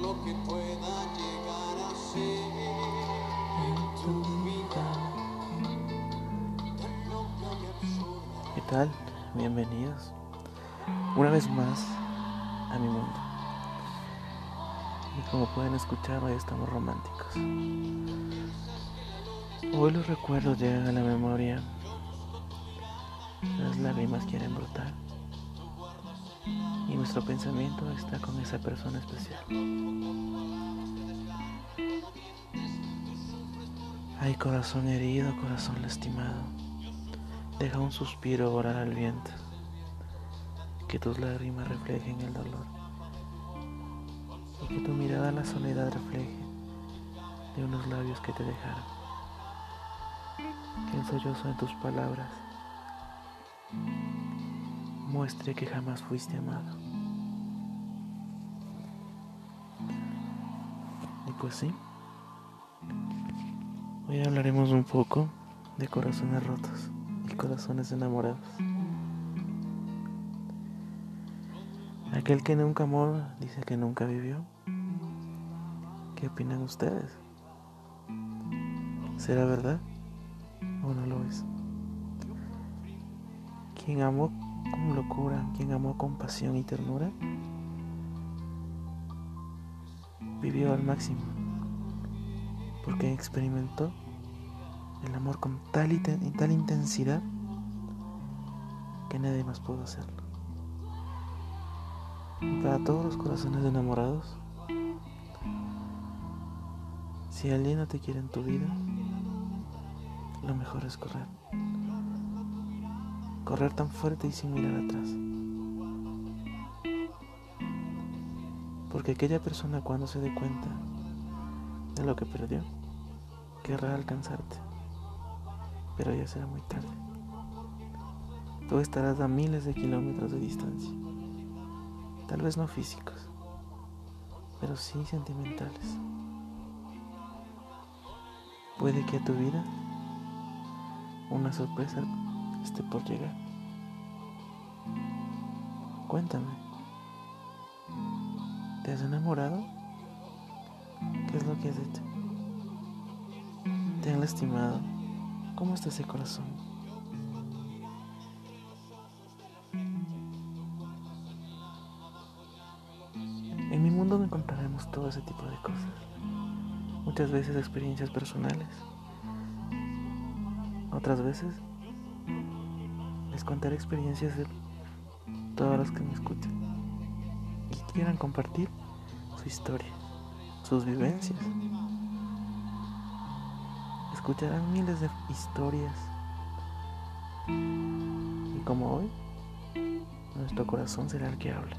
lo que pueda llegar a ser en tu vida. Tan absurda. ¿Qué tal? Bienvenidos una vez más a mi mundo. Y como pueden escuchar, hoy estamos románticos. Hoy los recuerdos llegan a la memoria. Las lágrimas quieren brotar. Nuestro pensamiento está con esa persona especial. Hay corazón herido, corazón lastimado. Deja un suspiro orar al viento. Que tus lágrimas reflejen el dolor. Y que tu mirada la soledad refleje de unos labios que te dejaron. Que el sollozo en tus palabras muestre que jamás fuiste amado. Y pues sí, hoy hablaremos un poco de corazones rotos y corazones enamorados. Aquel que nunca amó dice que nunca vivió. ¿Qué opinan ustedes? ¿Será verdad o no lo es? Quien amó con locura, quien amó con pasión y ternura, vivió al máximo, porque experimentó el amor con tal y, tal intensidad que nadie más pudo hacerlo. Para todos los corazones enamorados, si alguien no te quiere en tu vida, lo mejor es correr. Correr tan fuerte y sin mirar atrás. Porque aquella persona cuando se dé cuenta de lo que perdió, querrá alcanzarte. Pero ya será muy tarde. Tú estarás a miles de kilómetros de distancia. Tal vez no físicos, pero sí sentimentales. Puede que a tu vida una sorpresa esté por llegar. Cuéntame, ¿te has enamorado? ¿Qué es lo que has hecho? ¿Te han lastimado? ¿Cómo está ese corazón? En mi mundo no encontraremos todo ese tipo de cosas. Muchas veces experiencias personales. Otras veces les contaré experiencias de todas las que me escuchan quieran compartir su historia, sus vivencias. Escucharán miles de historias y como hoy, nuestro corazón será el que habla.